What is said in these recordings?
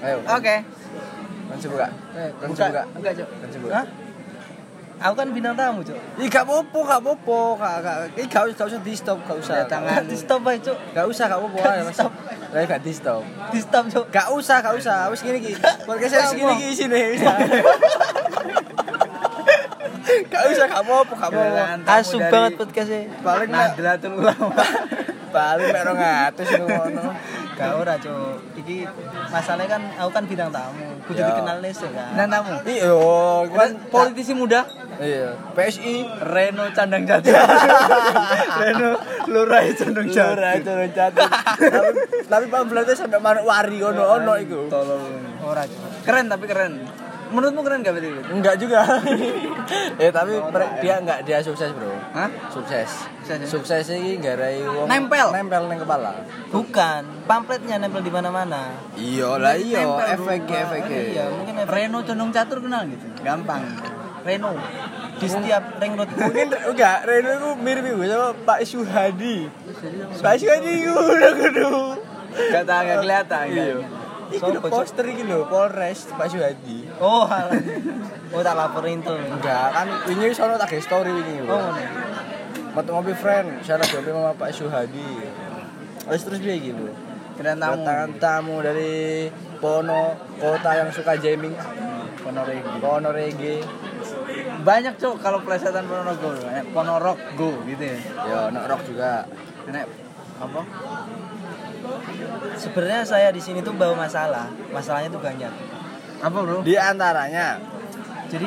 Ayo. Oke. Kan buka. Eh, Kan buka. buka. Buka, Cuk. Kan buka. Hah? Aku kan bintang tamu, Cuk. Ih, gak apa-apa, gak apa-apa. Gak gak ih, gak usah, gak usah di stop, gak usah. Tangan. Di stop aja, Cuk. Gak usah, gak apa-apa. Gak ayo, Mas. di-stop. Lah gak di stop. Di stop, Cuk. Gak usah, gak usah. Wis gini iki. Podcast wis gini iki sini. Gak usah, gak apa-apa, gak apa-apa. Asu banget podcastnya. Paling Nahdlatul Ulama. paling 200 iku ngono. Gak ora, Cuk. Iki masalahnya kan aku kan bintang tamu. Kudu Ya. dikenal sih kan. Bintang tamu. Iya, kan Politisi muda Iya, PSI Reno Candang Jati. Reno Lurah Candang Jati. Lurah itu jatuh. Tapi tapi pamfletnya sampai manuk wari ono ono iku. Tolol. Ora, Cuk. Keren tapi keren. Menurutmu keren gak berarti? Enggak juga. eh tapi per- dia enggak dia sukses, Bro. Hah? Sukses. Sukses ya? Sukses iki garai wong Nempel? nempel ning kepala. Bukan, pamfletnya nempel di mana-mana. Iya lah iya, efek efek. Iya, mungkin efek Reno Condong Catur kenal gitu. Gampang. Reno di setiap ring road Mungkin enggak, Reno itu mirip iku sama Pak Syuhadi. Pak Syuhadi iku udah kudu. Gak tahu gak kelihatan. Iya. Iki lho poster iki lho, Polres Pak Syuhadi. Oh, alah. oh tak laporin tuh. Enggak, kan wingi sono tak gawe story wingi. Oh, ngono. Metu ngopi friend, syarat jopi sama Pak Syuhadi. Terus terus dia gitu. Kedatangan tamu dari Pono, kota yang suka jamming. Ponorogo. Pono reggae. Banyak cok kalau plesetan Ponorogo. Ponorok go gitu ya. Ya, nak rock juga. Enak apa? Sebenarnya saya di sini tuh bawa masalah. Masalahnya tuh banyak. Apa bro? Di antaranya, Jadi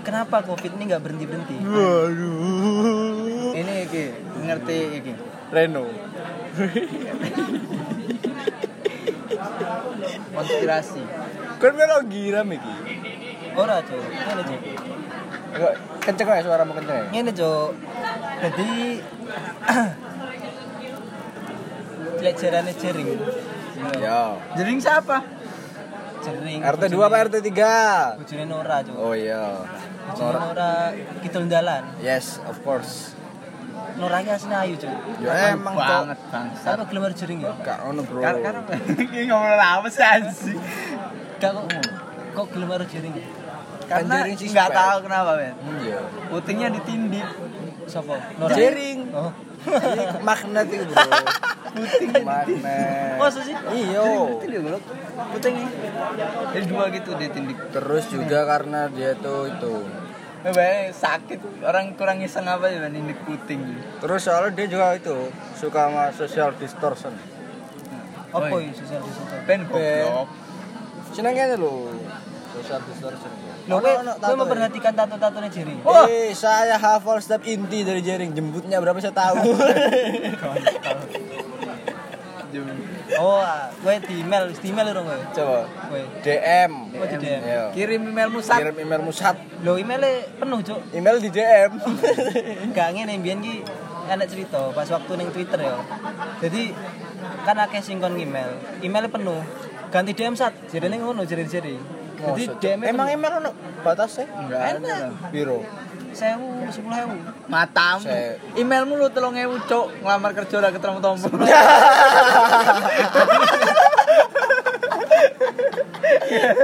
kenapa Covid ini nggak berhenti berhenti? waduh, Ini iki ngerti iki. Reno. Konspirasi. Kan melo giram iki. Ora cuy, ini Kok kenceng ya suaramu kenceng ya? ini cuy. Jadi pelajarannya jering, Ya. Jering siapa? jering. RT 2 apa RT 3? Bujune Nora cuy. Oh iya. Bujune Nora kidul dalan. Yes, of course. Nora ki asline ayu cuy. Ya emang banget kok. bangsa. Kok gelem jering ya? Gak ono, Bro. Karena karena ini ngomong apa sih? Gak kok kok gelem karo jering ya? Karena Jering sih nggak tahu kenapa Ben. Iya. Putingnya ditindih. Sopo? Nora. Jering. Oh. Ini magnet itu, Bro. Puting magnet. Masa sih? Iya. Ditindih bro. Putingnya. Jadi dua gitu ditindih. Terus juga karena dia tuh itu. Bayangin sakit orang kurang iseng apa ya ini puting. Terus soalnya dia juga itu suka sama social distortion. Apa Oi. ya sosial distortion? Ben goblok. Seneng kan lo social distortion. Lo kowe ono kowe tato ya? memperhatikan tato-tatonya jering. Wah. Eh, saya hafal setiap inti dari jaring. Jembutnya berapa saya tahu. Oh, ah, kowe di email, di email dong kowe. Coba. Kowe. DM. Oh, di DM. Iya. Kirim email musat. Kirim email musat. Lo emailnya penuh, Cuk. Email di DM. Enggak ngene mbiyen ki enek cerita pas waktu ning Twitter ya. Jadi kan akeh sing kon email. Emailnya penuh. Ganti DM sat. Jarene ngono jere-jere. Jadi DM emang emang ono batasnya? Enggak ada. enak. lah. Biro. 1000, 10000. Matamu. Emailmu lu telung ewu cok ngelamar kerja udah ketemu tombol.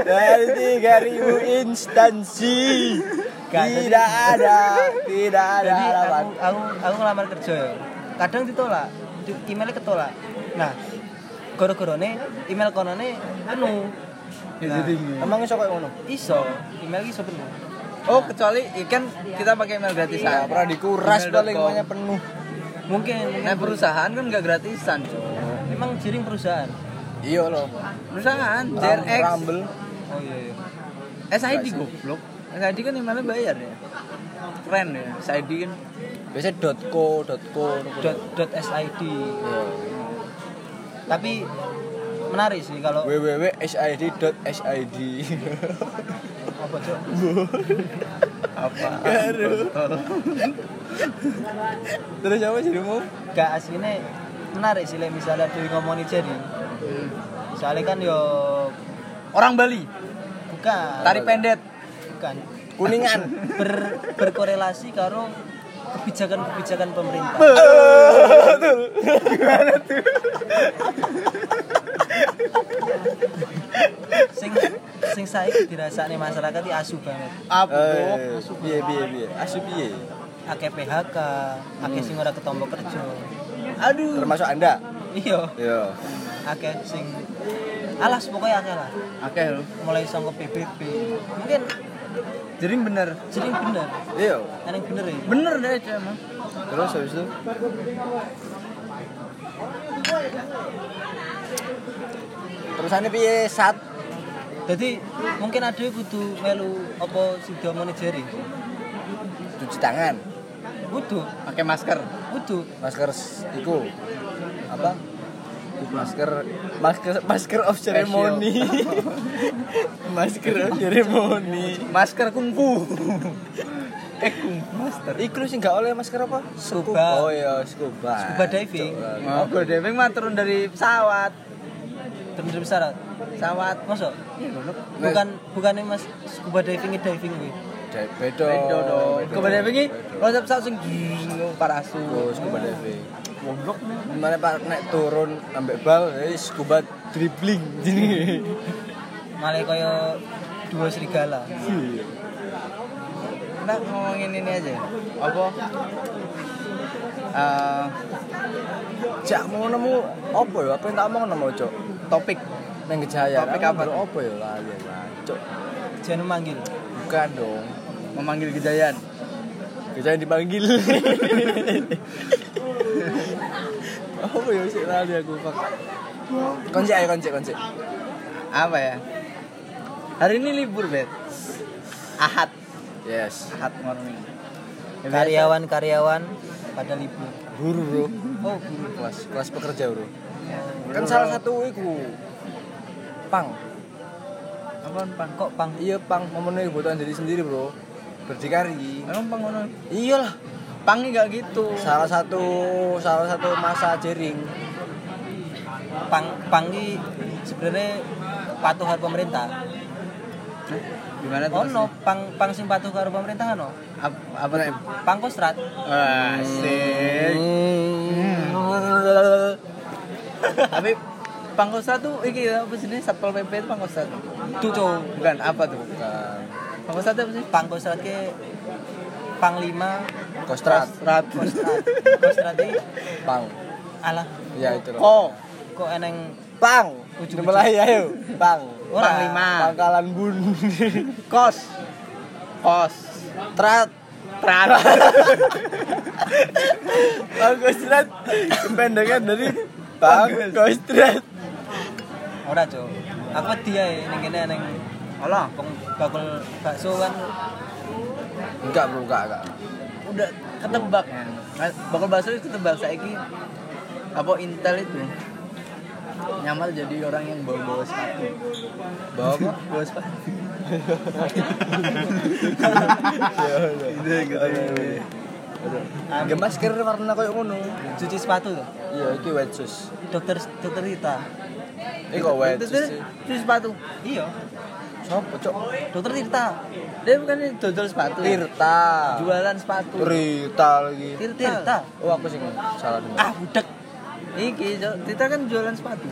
Dari tiga ribu instansi tidak ada, tidak ada Jadi aku aku aku ngelamar kerja ya. Kadang ditolak. Di- Emailnya ketolak. Nah, goro-gorone email konone penuh. Nah, Emang iso kayak ngono? iso, email iso penuh. Oh kecuali ikan kita pakai email gratisan. Nggak pernah dikuras paling banyak penuh. Mungkin mungkin Nah perusahaan kan nggak gratisan cok. memang jaring perusahaan. Iya loh. Perusahaan JRX, Rumble. Oh iya iya. SID goblok. SID kan emailnya bayar ya. Keren ya, SID kan. Biasanya .co, .co, dot dot sid Iya. tapi menarik sih kalau www.sid.sid apa cok Apa? Terus apa sih mau? gak aslinya menarik sih misalnya dari ngomongin jadi soalnya kan yo Orang Bali, bukan tari pendet. bukan Kuningan. ber, berkorelasi karo kebijakan-kebijakan pemerintah saiki dirasakne masyarakat iki asu banget. Apa? Eh, piye piye piye. Asu piye? Akeh PHK, akeh sing ora ketompo kerja. Aduh. Termasuk Anda? Iya, Iya. akeh sing alas pokoknya akeh lah. Oke lho. Mulai sangka PBB. Mungkin Jadi bener. sering bener. Iya. Eneng bener ya. Bener deh itu emang. Terus habis itu Terusannya piye sat? Jadi mungkin ada yang kudu melu apa diomongin Jerry. Cuci tangan, Kudu, Pakai masker. kudu. masker iku apa? Masker masker masker of ceremony. masker of ceremony. Masker kungfu. eh kungfu master. Iku sing gak oleh masker apa? Scuba. Oh iya, scuba. Scuba diving. Oh, gue diving mah turun dari pesawat. Bener besar. Pesawat. Masuk. Iya. Bukan bukan Mas scuba diving diving kuwi. Di- Bedo. Bedo dong. Scuba diving konsep pesawat sing jrrrr, parasut. Oh, scuba diving. Goblok. Gimana Pak nek turun ambek bal, eh scuba dribbling jadi. Malah kaya dua serigala. Kita ngomongin ini aja. Apa? Eh, Jak mau nemu apa ya? Apa yang tak omong nemu, Cok? topik Neng Gejaya. Topik apa? Apa ya lali ya, Cok? Jangan memanggil. Bukan dong. memanggil kejayaan. Gejaya dipanggil. apa ya sih lali aku, Pak. Konci ayo konci konci. Apa ya? Hari ini libur, Bet. Ahad. Yes. Ahad morning. Ya. Karyawan-karyawan pada libur. Guru, Bro. Oh, guru. Kelas kelas pekerja, Bro. Kan salah satu iku pang. Apaan, Pang? Kok pang Iya, pang memenuhi kebutuhan diri sendiri, Bro. Berdikari. Emang Pang ngono? Iyalah. Pang enggak gitu. Salah satu salah satu masa jering. pang pang sebenarnya patuh karo pemerintah. Gimana tuh? Ono pang pang sing patuh karo pemerintah ono. Apa, apa nih? Pang kostrat. Asik. Tapi Pangkosta tuh iki apa sih ini Satpol PP itu Pangkosta tuh? Cuk. Bukan apa tuh? Bukan. Pangkosta itu apa sih? Pang kostrat ke panglima Kostrat. Rat. kostrat. Kostrat iki Pang. alah Ya itu loh. Ko. kok eneng Pang. Ujung-ujung. Mulai ayo. Pang. Panglima. Pangkalan bun. Kos. Kos. Trat. Trat. Pang kostrat. Kependekan dari Pang kostrat. ora Cuk. Aku dia ning kene eneng Alah, peng bakul bakso kan Enggak, Bro, enggak, enggak. udah ketebak ya. Mas, Bakal bakso itu ketebak saiki apa Intel itu nyamar jadi orang yang bawa-bawa sepatu. Bawa apa? Bawa sepatu. Iya, gitu. Enggak masker warna koyo ngono. cuci sepatu tuh. Iya, iki white shoes. Dokter dokter Rita. Iki kok Terus shoes. cuci sepatu. Iya, Sopo, Cok? dokter Tirta. Dia bukan dodol sepatu. Tirta. Jualan sepatu. Rita lagi. Tirta. Oh, aku sih salah dengar. Ah, budak. Iki, Jo. Tita kan jualan sepatu.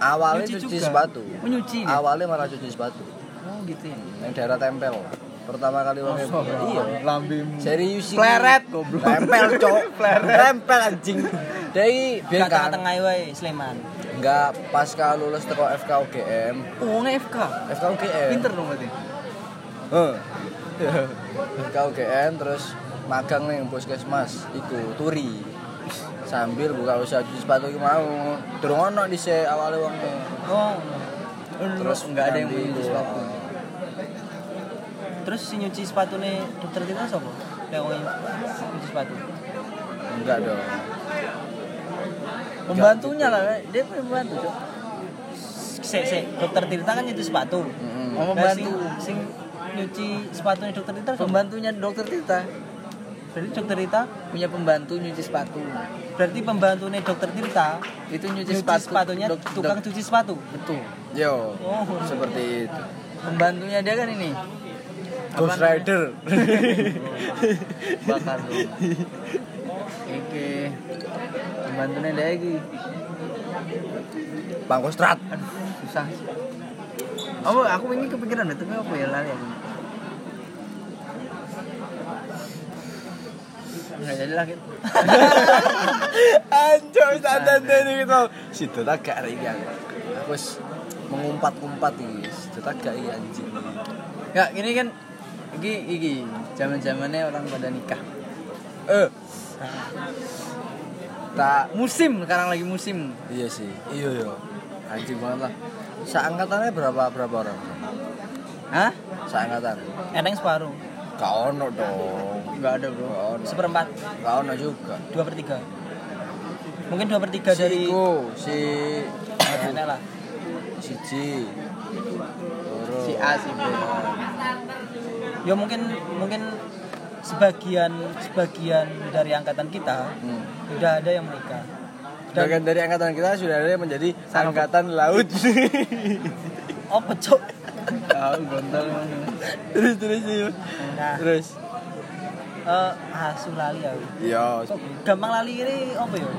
Awalnya Nyuci cuci juga. sepatu. Menyuci. nih? Awalnya malah cuci sepatu. Oh, gitu ya. Yang daerah tempel. Pertama kali wong Iya. Lambim. Serius. Pleret goblok. Tempel, Cok. Tempel anjing. Dari biar kan tengah wae Sleman. enggak pasca lulus teko FKUGM. Oh, FK. FKUGM. Pinter dong berarti. Heeh. FKUGM terus magang ning puskesmas iku turi. Sambil buka usaha cuci sepatu iki mau. Durung ono dhisik awale wonge. Oh. Terus enggak ada yang iku. sepatu. Terus si nyuci sepatune dokter Tirta sapa? Wong nyuci sepatu. Enggak dong. Pembantunya lah, dia pembantu, Cok. Sik sik, dokter Tirta kan nyuci sepatu. Heeh. Oh, Lah, sing, nyuci sepatunya dokter Tirta? Pembantunya dokter Tirta Berarti dokter Tirta punya pembantu nyuci sepatu. berarti pembantunya dokter Tirta Itu nyuci, nyuci sepatu. sepatunya Dok- tukang dok- cuci sepatu. Betul. Yo. Oh. Seperti itu. Pembantunya dia kan ini. Ghost? Rider. Bakar dong. Oke. Pembantunya dia lagi. Pangkostrat. Aduh, susah. Oh, aku ini kepikiran tapi apa ya aku. Nggak jadi lah gitu. Anjir, santan ini gitu. Situ tak gak hari yang aku mengumpat-umpat iki. Situ tak gak iki anjing. Ya, ini kan iki iki zaman-zamannya orang pada nikah. Eh, tak Musim sekarang lagi musim. iya sih. Iya yo. Anjing banget lah. Seangkatannya berapa berapa orang? Hah? Seangkatan. Eneng separuh. Gak ono dong. Enggak ada, Bro. Gak ono. Seperempat. Gak ono juga. Dua per tiga. Mungkin dua per tiga Si dari Iku, si enek lah. si. Loro. Si A, si B. Ya mungkin mungkin sebagian sebagian dari angkatan kita Hmm. udah ada yang menikah. Dan Bagian dari angkatan kita sudah ada yang menjadi angkatan laut. apa cok? Tahu gondol. terus terus iya. Nah, Terus. eh asu lali aku. Iya, gampang lali ini apa ya?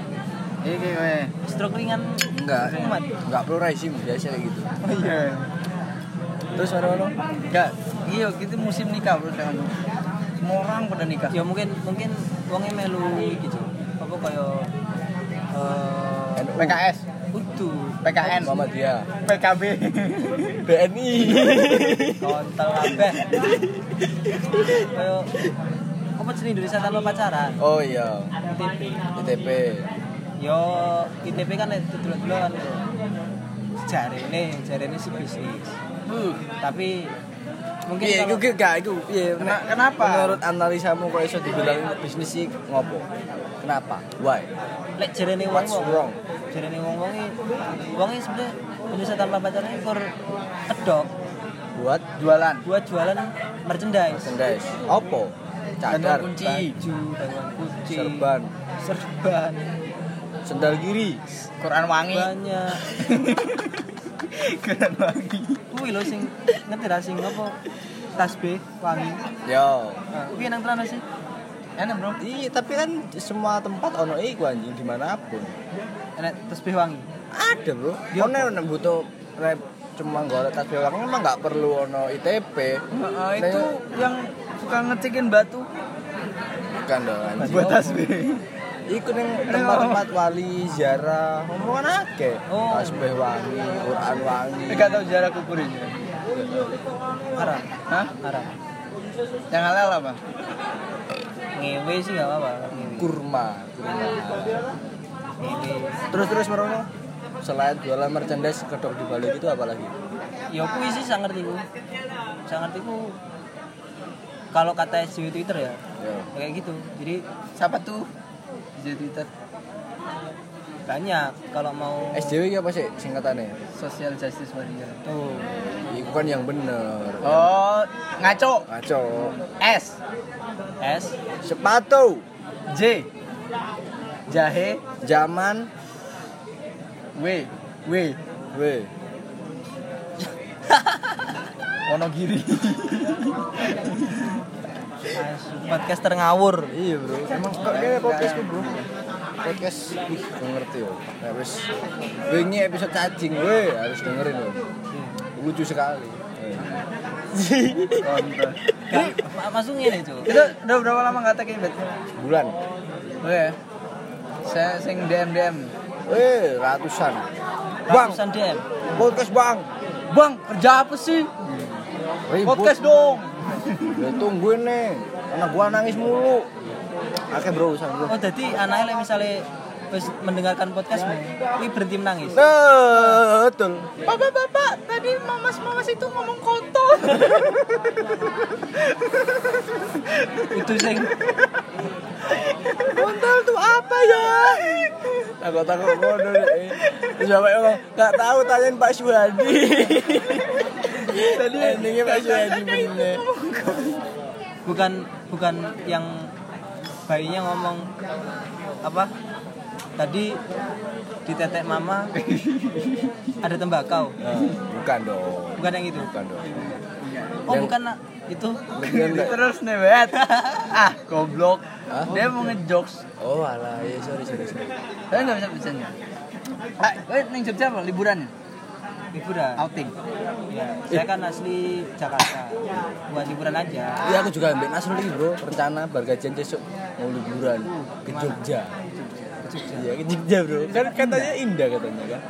Iki kowe. Stroke ringan enggak enggak perlu racing biasa kayak gitu. Oh iya. Terus mana mana? Enggak. Iya, kita musim nikah, Bro. Jangan. Semua orang pada nikah. Ya mungkin mungkin wongnya melu gitu. Apa kaya eh PKS, Udu, PKN, Muhammadiyah, PKB. BNI. kontol kabeh. Kaya apa jenis Indonesia tanpa pacaran? Oh iya, ITP. ITP. Yo ITP kan itu dulu kan jari ini jari ini sih bisnis. Uh, Tapi mungkin Iya, kalau itu gak itu. Iya, Kena- kenapa? Menurut analisamu kok iso dibilang bisnis sih ngopo? Kenapa? Why? lek jari ini What's wrong? Jari ini wong wongi sebenarnya Indonesia tanpa pacaran ini kur kedok Buat jualan. buat jualan merchandise. merchandise. Opo? Cadar, kunci. Baju, kunci, serban, serban, sendal kiri. Quran wangi. banyak. Quran wangi. Kuwi lho sing ngerti ra sing apa? Tasbih wangi. Yo. Kuwi nang tenan sih. Enak, Bro. Iya, tapi kan semua tempat ono iku anjing di mana pun. Enak tasbih wangi. Ada bro. Ono nek butuh rep cuma golek tas bewang emang nggak perlu ono ITP. Itu yang suka ngecekin batu Bukan dong anjing. buat tasbih. Iku ning tempat-tempat wali ziarah omongan akeh. Oh. Tasbih wangi, Quran wangi. Enggak tahu jarak ukurannya. Haram. Hah? Haram. Yang halal apa? Ngewe sih enggak apa-apa. Kurma, kurma. Ngewe. Terus terus merono. Selain jualan merchandise kedok di balik itu apa lagi? Ya kuwi sih saya ngerti ku. Saya ngerti kalau kata SJW Twitter ya Yo. kayak gitu. Jadi Siapa tuh? Di Twitter. banyak kalau mau SJW apa sih singkatannya? Social Justice Warrior. tuh Iku kan yang bener. Oh, ngaco. Ngaco. S. S Sepatu. J. Jahe. Zaman W. W. W. Wonogiri. podcaster ngawur. Iya bro, emang kok kayaknya podcast tuh bro Podcast, ih gak ngerti yo Nah wis, wingi episode cacing, weh harus dengerin loh Lucu sekali Ngene cuy. Itu udah berapa lama nggak tag bet? Bulan, Oke. Saya sing DM DM. weh ratusan Bang, Ratusan DM. podcast bang Bang, kerja apa sih? Ribut. Podcast dong. Ya tungguin nih, anak gua nangis mulu Oke bro, bro Oh, jadi anaknya misalnya wis mendengarkan podcastmu, kuwi berhenti menangis. Nah, betul Bapak bapak, tadi mamas mamas itu ngomong kotor. Itu sing Kontol tuh apa ya? Takut takut bodoh deh. Terus bapak ngomong, nggak tahu tanyain Pak Suhadi. Tadi endingnya Pak Suhadi bener. bukan bukan yang bayinya ngomong apa? Tadi di tetek mama ada tembakau. Nah, bukan dong. Bukan yang itu. Bukan dong. Oh, Yang- bukan nak. itu. Terus nih bet. ah, goblok. Hah? Dia mau ngejokes. Oh alah, ya sorry sorry sorry. Saya nggak bisa bacanya. Ah, wait, neng Jogja apa? Liburan? liburan outing ya saya kan asli Jakarta buat liburan aja Iya aku juga ambil asli bro rencana bar gajian besok mau liburan ke Jogja. Iya ke Jogja bro. Kan katanya indah katanya kan.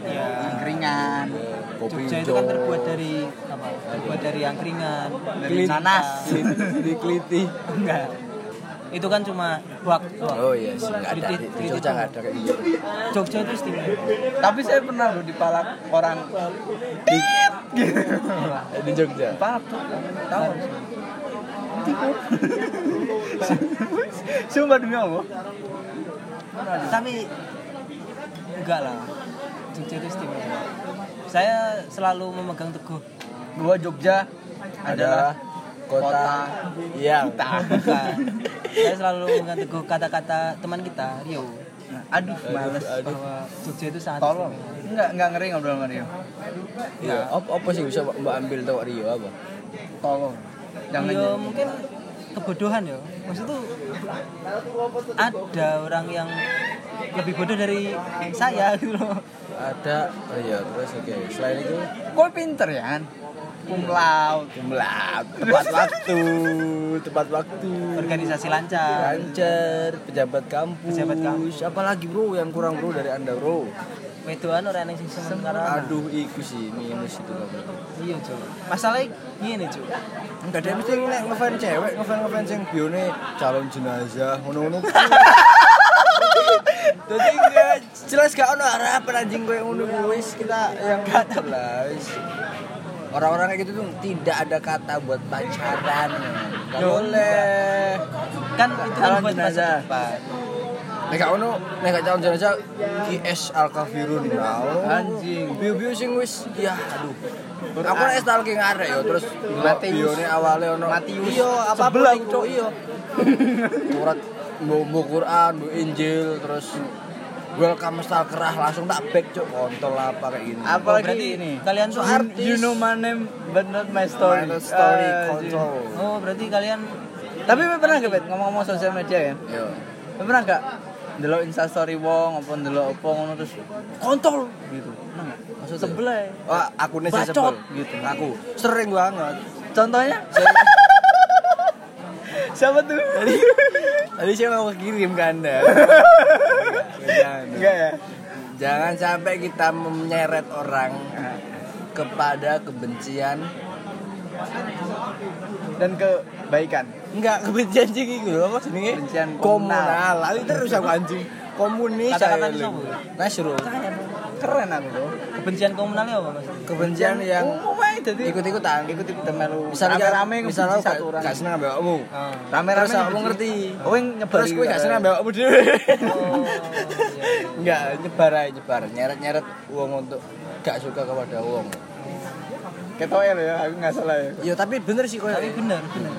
ya angkringan Iya, Kopi Jogja itu kan terbuat dari apa terbuat dari angkringan dari nanas di Kliti. enggak itu kan cuma waktu. Oh iya sih nggak ada di Jogja nggak doang. ada kayak gitu. Jogja itu istimewa tapi saya pernah loh dipalak orang Di Jogja. palak tahu sumpah demi allah tapi enggak lah. Jogja itu istimewa. Saya selalu memegang teguh. Bahwa Jogja adalah kota, kota yang Bukan. saya selalu memegang teguh kata-kata teman kita Rio. Nah, aduh males. Aduh. bahwa Jogja itu sangat tolong. enggak enggak ngeri ngobrol sama Rio. Iya, apa, apa sih bisa mbak ambil tahu Rio apa? tolong. Jangan ya mungkin kebodohan ya maksud tuh ada orang yang lebih bodoh dari saya gitu loh Ada, oh iya terus oke. Selain itu, kok pinter ya kan cum laude jumlah tepat waktu, tepat waktu. organisasi lancar Lancar, pejabat kampus. Pejabat kampus. Apalagi bro yang kurang bro dari anda bro. Wedoan orang yang sing seneng karo anak. Aduh, iku sih minus itu iya cuy masalahnya gini cuy Enggak ada mesti nek ngefans cewek, ngefans ngefans yang bione calon jenazah, ngono-ngono. Jadi enggak jelas gak ono harapan anjing koyo ngono wis kita yang gak jelas. Orang-orang kayak gitu tuh tidak ada kata buat pacaran. Gak boleh. kan itu kan buat masa depan Nek ono, nek gak calon jenazah IS al kafirun. Anjing. Bio-bio sing wis ya aduh. Aku nek stalking arek yo terus bione awale ono Matius. Iya, apa apa cok iya. Surat mau Quran, mau Injil terus welcome style kerah langsung tak back cok kontol apa kayak gini. apalagi berarti ini kalian you, artis. you know my name but not my story Story, story Anjing. kontrol. oh berarti kalian tapi pernah gak bet ngomong-ngomong sosial media ya Yo. lu pernah gak delok insta story wong apa delok apa ngono terus kontol gitu pernah gak Maksudnya? sebelah ya. Wah, aku nih sih sebel gitu. Aku sering banget. contohnya siapa tuh Tadi tadi saya mau kirim ke Anda. Enggak ya Jangan sampai kita menyeret orang kepada kebencian dan kebaikan Enggak kebencian sih gitu apa jenenge? Kebencian komunal. komunal. Lalu terus aku anjing. Komunis Kata-kata apa? Nasrul. keren aku tuh kebencian komunalnya apa mas Kebencian yang umum aja jadi ikut-ikutan. ikut-ikutan melu Misalnya rame-rame misalnya satu orang gak seneng ambek kamu. oh, rame-rame aku ngebenci. ngerti. oh yang nyebar Terus gue gak seneng ambek kamu dhewe. Enggak, nyebar aja nyebar. Nyeret-nyeret uang untuk gak suka kepada uang. Ketoel ya aku nggak salah ya Iya, tapi bener sih koyo. tapi bener bener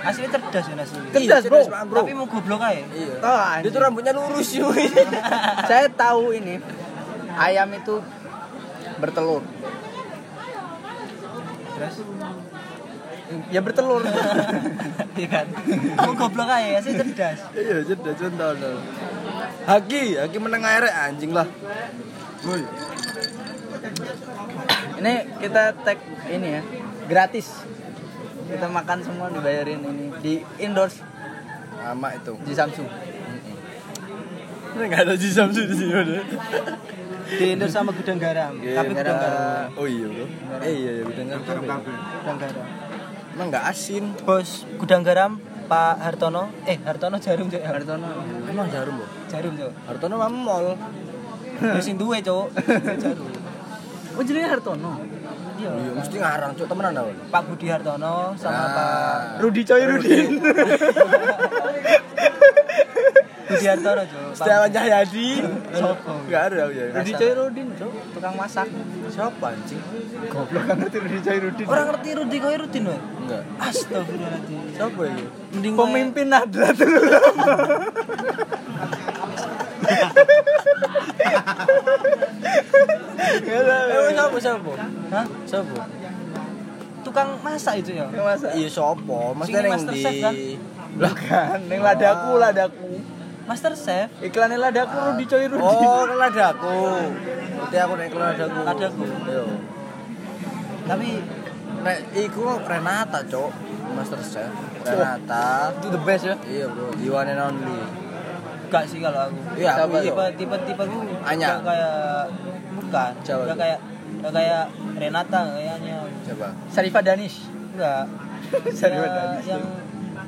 asli cerdas ya asli Cerdas, bro. banget, bro. tapi mau goblok aja Iya. Oh, Dia tuh rambutnya lurus cuy. saya tahu ini ayam itu bertelur terus ya bertelur iya kan kamu goblok aja asli cerdas Iya, jadi contoh. Haki, Haki meneng air anjing lah. Woi. Ini kita tag ini ya gratis kita makan semua dibayarin ini di endorse Sama itu. di Samsung Ini enggak ada di Samsung di sini udah. di endorse sama gudang garam tapi gudang garam Oh iya, Bro. Eh iya, iya gudang garam. gudang garam Emang enggak asin. bos gudang garam Pak Hartono eh Hartono jarum cok Hartono Emang jarum, Bro. jarum cok Hartono mah mall. ya sing duwe cok jarum oh jadi Hartono iya Iya, mesti ngarang, cuk temenan awal. Pak Budi Hartono sama Nah. Pak Rudi Coy Rudin Budi Hartono cok Setiawan Cahyadi. Sopo? Enggak ada ya. Rudi Coy Rudin cok tukang masak Siapa anjing? goblok kan ngerti Rudi Coy Rudin orang ngerti Rudi Koy Rudin woy Enggak. Astagfirullahaladzim Siapa ini? mending pemimpin Nahdlatul Eh, siapa siapa? Hah? Siapa? tukang masak itu ya Yang masak Iya sopo, Mas Sing yang Master di Chef, kan? lah kan yang ladaku ladaku Master Chef Iklannya ladaku Rudi Coy Rudi. Oh, kan ada aku. Berarti aku nek keluar ada aku. Ladaku. Yo. tapi Nek iku Renata, Cok. Master Chef. Renata. Itu the best ya. Iya, Bro. The one and only. Gak sih kalau aku Iya, aku iya. tipe tipe tipe gue Anya. kayak bukan Siapa gak kayak gak kayak Renata kayaknya Coba. Sarifah Danish. enggak Sarifah Ya, Danish. yang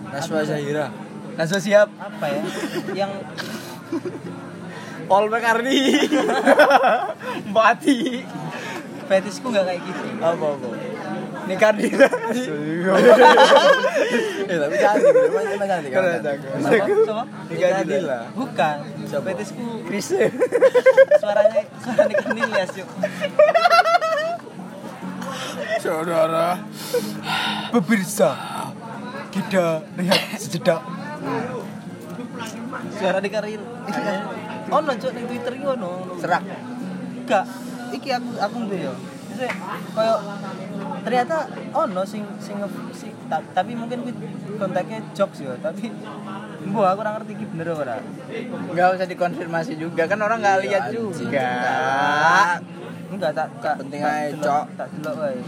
Naswa Zahira. Naswa siap. apa ya yang Paul McCartney. Mati. fetisku gak kayak gitu apa apa? Ini Kardina. Eh, tapi cantik. Emang cantik. Kalau cantik. sama? Nika Dila. bukan Siapa? fetisku Chris. suaranya suara Nick Nilyas yuk Saudara. Pemirsa. Kita lihat sejedak. suara Nick Nilyas oh no cok ning Twitter iki ono Serak. Enggak, iki aku aku tuh ya. Maksudnya kayak ternyata ono sing sing, sing ta- tapi mungkin kuwi kontaknya jokes ya, tapi Mbok aku ora ngerti iki bener ora. Enggak usah dikonfirmasi juga kan orang nggak lihat juga. Enggak tak tak Penting aja, Cok. Tak delok wae.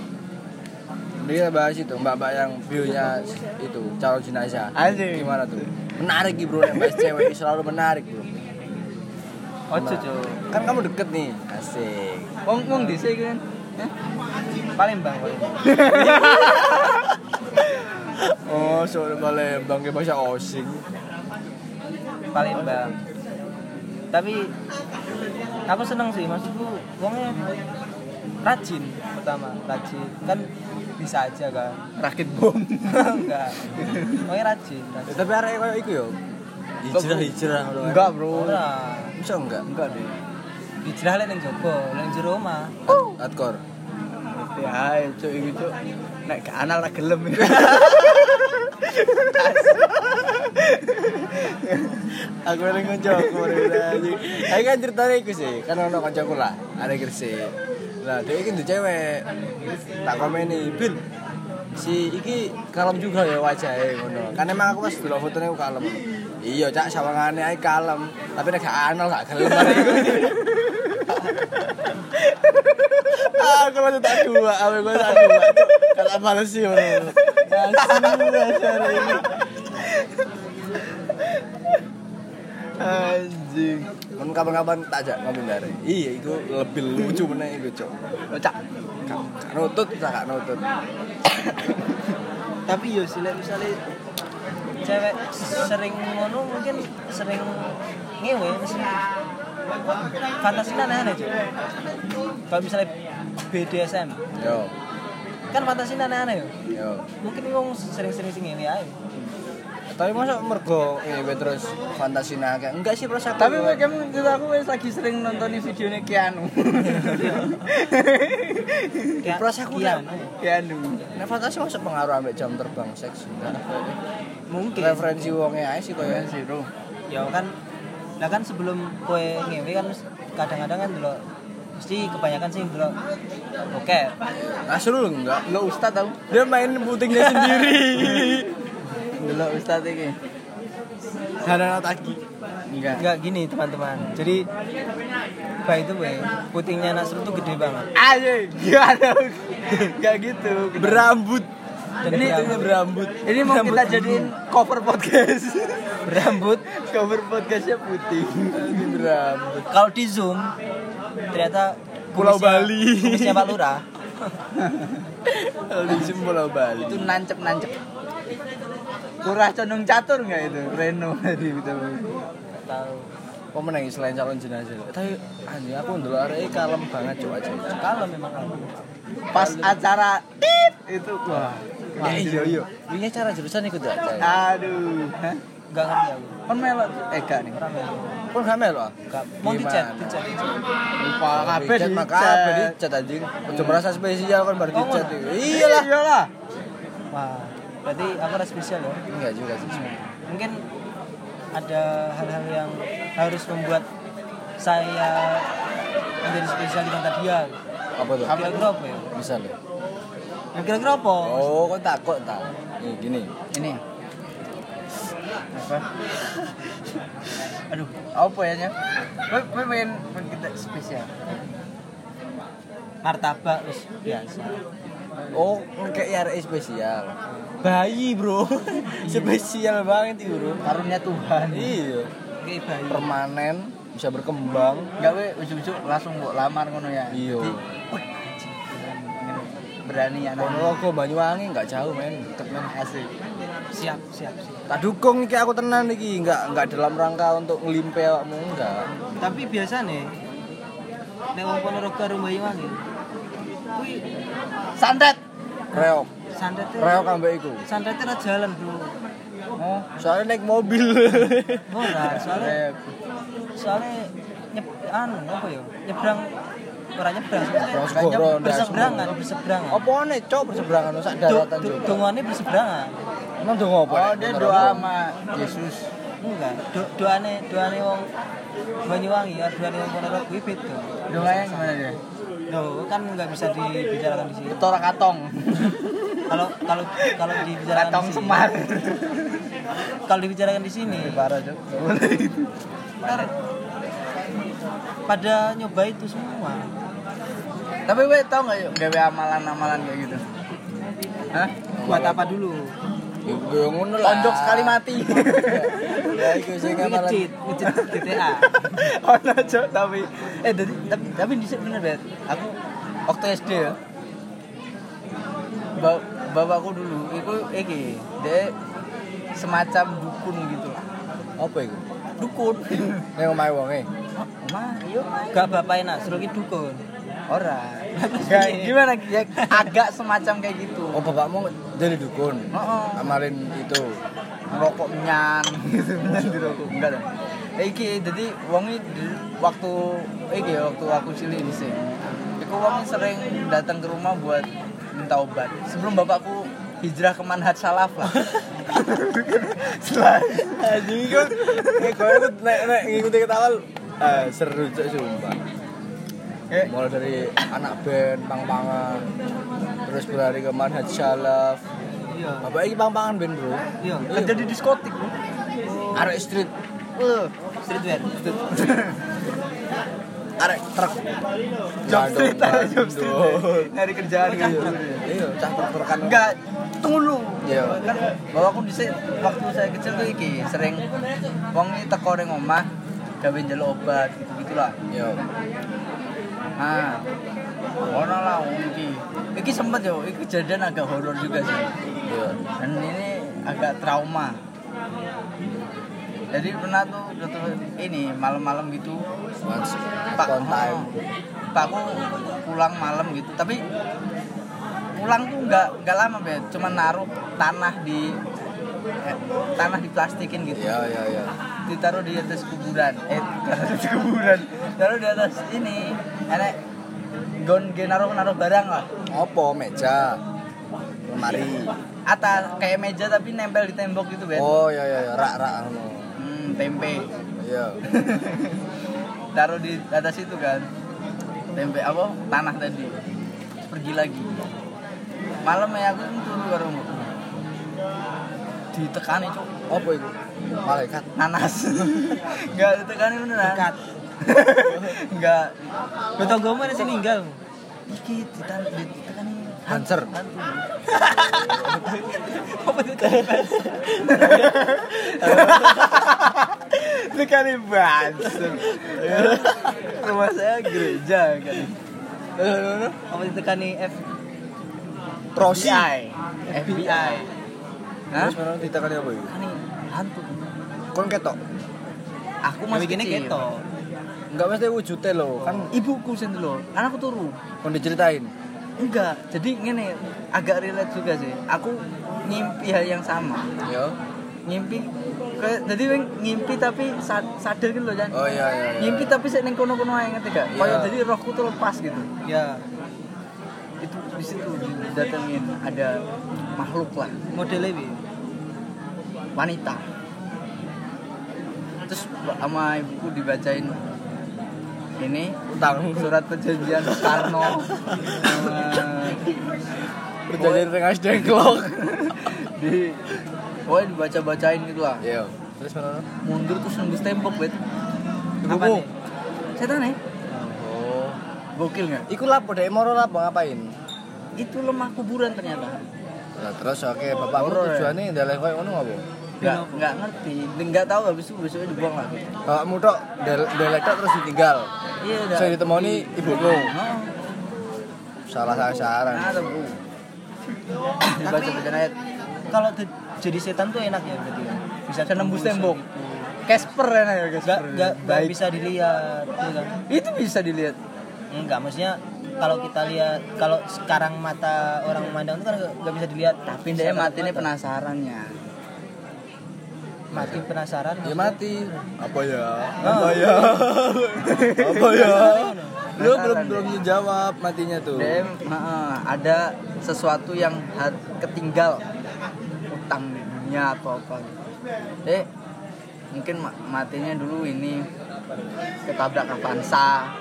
Dia bahas itu mbak-mbak yang view-nya itu calon jenazah. Anjing. Gimana tuh? Menarik gitu, bro. Yang bahas cewek selalu menarik, bro. Ojo. Kan kamu deket nih. Asik. Wong wong dhisik kan. Palembang. Oh, soal Palembang ke bahasa Osing. Palembang. Tapi aku seneng sih maksudku wongnya rajin pertama rajin kan bisa aja kan Rakit bom. enggak wongnya rajin, Ya, rajin. tapi arek koyo iku yo. Hijrah hijrah. Enggak, Bro. Bisa enggak? Enggak deh. Hijrah lek ning jopo ning jero omah Hardcore. Ya, cuk iku cuk. Nek ke anal ra gelem. Aku eling kancaku anjing. Ayo kan ceritanya iku sih, kan ono kancaku lah, ada Gresik. Lah, dia iki ndek cewek. Tak komeni, "Bil, si iki kalem juga ya wajahnya ngono. Kan emang aku pas delok fotone aku kalem. Iya, Cak, sawangane ae kalem, tapi nek gak anal gak gelem iku. Aku lagi tak dua, aku gue tak dua. Kata males sih ini. Anjing. Kan kapan-kapan tak ajak ngomong dari. Iya, itu lebih lucu meneh iku, Cok. Gak gak nutut, gak nutut. tapi yo sih misalnya cewek sering ngono mungkin sering ngewe mesti fantasi aneh-aneh cuy kalau misalnya BDSM Yo, kan fantasi aneh-aneh yo yo. mungkin wong sering-sering sing ngewe ae Tapi masa mergo ngewe terus fantasi naga. Enggak sih perasaan. Tapi kamu juga aku lagi sering nontonin videonya Keanu. Kayak Perasaan aku. Keanu. Nek fantasi masa pengaruh ambek jam terbang seks. Enggak. Mungkin Referensi wongnya ae sih koyo sih, Bro. ya kan lah kan sebelum kue ngewe kan kadang-kadang kan dulu mesti kebanyakan sih dulu oke Asrul enggak. Lo ustad tau? Dia main putingnya sendiri. Lo ustad iki. Ada taki. Enggak. Enggak gini teman-teman. Jadi by the way, putingnya Nasrul tuh gede banget. Ayo, gimana? Enggak gitu. Berambut. Dan Ini berambut. berambut. Ini mau Rambut kita jadiin cover podcast. Berambut. cover podcastnya putih. Ini berambut. Kalau di zoom ternyata Pulau kumisnya- Bali. Kumisnya Pak Lurah. Kalau di sini Pulau Bali. Itu nancep nancep. Kurah condong catur nggak itu? Reno tadi. Nggak tahu. Kok menangis selain calon jenazah? Tapi anjing aku dulu arek kalem banget coba aja. Kalau memang kalau. Pas acara tit itu wah. Ya iya iya. Ini cara jurusan ikut aja. Aduh. Hah? Enggak ngerti aku. Kon melok eh gak nih. Pun gak melo. Enggak. Mau dicat, dicat. Lupa kabeh Dicat kabeh dicat anjing. Ojo merasa spesial kan baru Oh, dicat. ngono. itu. Iyalah. Iyalah. Wah, berarti aku ada spesial ya. Enggak juga sih. Mungkin ada hal-hal yang harus membuat saya menjadi spesial di mata dia. Apa tuh? Kira-kira apa ya? Bisa Yang kira-kira apa? Oh, kok takut tak? Nih gini. Ini. apa aduh apa ya gue pengen pengen kita spesial martabak wis biasa Oh, kayak RE spesial. bayi bro spesial banget itu bro karunia Tuhan Iya. kayak bayi Permanen, bisa berkembang. Enggak we ujuk-ujuk langsung mbok lamar ngono ya. Iya. Berani anak. Ponorogo Banyuwangi nggak jauh men, deket men. asik. siap siap siap Tak dukung iki aku tenan iki, nggak nggak dalam rangka untuk ngelimpe awakmu enggak. tapi biasa nih nek wong Ponorogo karo Banyuwangi kuwi Santet. Reok, santetnya reok ambek iku. santetnya ra jalan bro Oh, soalnya naik mobil. ora soalnya soalnya nyep anu apa ya nyebrang ora nyebrang segoro, berseberangan berseberangan Apa nih, cok berseberangan sak daratan juga. dongane berseberangan Emang dong apa? Oh, dia doa sama Yesus. enggak do doane doane wong Banyuwangi ya doane wong Ponorogo kuwi beda Doanya gimana dia? Loh, kan nggak bisa dibicarakan di sini. Ketora katong. Kalau kalau kalau dibicarakan Katong di sini, semar. kalau dibicarakan di sini, Parah, cok. Pada nyoba itu semua. Tapi we tau nggak yuk gawe amalan-amalan kayak gitu? Hah? Buat apa dulu? Ya gue ngono lah. Sekali mati. Ya iku sing amalan. Ngecit, ngecit GTA. oh no, Cok, tapi eh dari tapi tapi di bener bet. Aku waktu SD ya. Ba bapakku dulu itu iki dia semacam dukun gitu lah. Apa iku? Dukun. Ning omahe wonge. Mah, iya. Gak bapak enak, suruh dukun. Ora. Gak gimana ya agak semacam kayak gitu. Oh, bapakmu dari dukun. Heeh. Amalin itu. ngerokok menyan gitu di rokok enggak dong iki jadi wong iki waktu iki waktu aku cilik di sini iku wong sering datang ke rumah buat minta obat sebelum bapakku hijrah ke manhaj salaf lah setelah Anjing kan. Eh, kowe ikut nek nek ngikuti ketawal. Eh, seru cok sumpah. Eh. Mulai dari anak band, pang-pangan, terus berlari ke manhaj salaf. Iya. Bapak ini pang-pangan band bro. Iya. kerja di diskotik bro Arek street, uh Streetwear. arek truk. job Gandong, street aja job street nyari kerjaan gitu Iya, cah truk kan. enggak tunggu dulu Iya. kan bapakku di waktu saya kecil tuh iki sering wong iki teko ning omah gawe njaluk obat gitu gitulah. Yo. nah ono lah iki. Iki sempet yo. Iki kejadian agak horor juga sih. Iya. dan ini agak trauma. Jadi pernah tuh waktu ini malam-malam gitu. Once pak upon time. pakku pulang malam gitu. Tapi pulang tuh nggak nggak lama bet cuma naruh tanah di tanah diplastikin gitu. Iya, iya, iya. ditaruh di atas kuburan. Eh taruh di atas kuburan. Taruh di atas ini. Enek gon naruh naruh barang lah. Apa? Meja? Lemari. atas kayak meja tapi nempel di tembok gitu bet Oh, iya iya, iya. rak rak hmm, tempe. Iya. taruh di atas itu kan. Tempe apa? Tanah tadi. Pergi lagi. Malam ya aku tuh turu karo mbokku. Ditekani cuk Apa itu? Malaikat. nanas enggak ditekani beneran Dekat. enggak Betul gue mana sih ninggal. iki ditan ditekani Hanser. hantu Apa itu tekani banser rumah saya gereja kan Apa ditekani F Prosi. FBI FBI Hah? Terus ditekani apa itu? Ini hantu Kon ketok. aku masih gini kecil. keto. Enggak mesti wujudnya loh. Kan ibuku sih dulu kan aku turu kon diceritain. enggak jadi ngene agak relate juga sih aku ngimpi hal yang sama Yo. ngimpi kayak jadi wing ngimpi tapi sad- sadar gitu loh Jan Oh iya iya. iya. ngimpi tapi saya neng kono kono aja ngerti gak Iya. kayak jadi rohku tuh lepas gitu Ya, itu di situ didatengin ada makhluk lah modelnya. Wanita. Terus sama ibuku dibacain ini utang surat perjanjian Soekarno. Sama perjanjian dengan dengklok. di pokoknya dibaca bacain gitu lah. Iya. terus mana? Mundur terus nembus tembok bet. Apa nih? setan nih oh gokil nggak? Iku lapo dek. Moro lapo ngapain? Itu lemah kuburan ternyata. Nah, terus oke bapakmu Horor ya? tujuannya dalek koyo ngono apa? Nggak. nggak ngerti. Nggak tahu habis itu besoknya dibuang lagi. Bapakmu tok del- dalek tok terus ditinggal. iya udah. Saya ditemoni ibuku. Salah nah dibaca baca ayat. Kalau jadi setan tuh enak ya berarti ya. Bisa nembus tembok. Gitu. Casper ya ya Casper. Gak, gak Baik. bisa dilihat gitu kan. itu bisa dilihat. Enggak, maksudnya kalau kita lihat kalau sekarang mata orang memandang itu kan gak, gak bisa dilihat. Tapi dia mati ini penasarannya mati penasaran Ya mati. Apa ya? Oh. Apa ya? Apa ya? Lu belum belum deh. jawab matinya tuh. heeh, ada sesuatu yang ketinggal utang di dunia atau apa. Deh, mungkin ma- matinya dulu ini ketabrak Avanza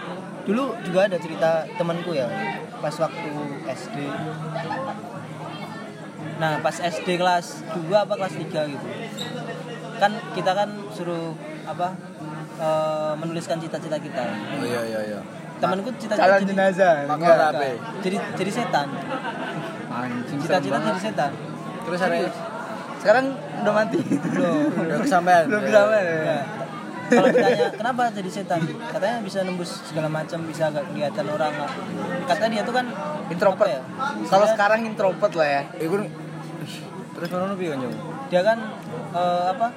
dulu juga ada cerita temanku ya pas waktu SD nah pas SD kelas 2 apa kelas 3 gitu kan kita kan suruh apa eh, menuliskan cita-cita kita Oh iya iya iya. temanku cita-cita calon jadi, jenazah apa? jadi jadi setan anjing cita-cita jadi setan Terus ada sekarang udah mati Belum. udah kesampean. belum kesampean ya Ya. kalau ditanya kenapa jadi setan katanya bisa nembus segala macam bisa agak kelihatan orang kata dia tuh kan introvert ya? kalau sekarang introvert lah ya Iku terus mana piye dia kan eh, apa?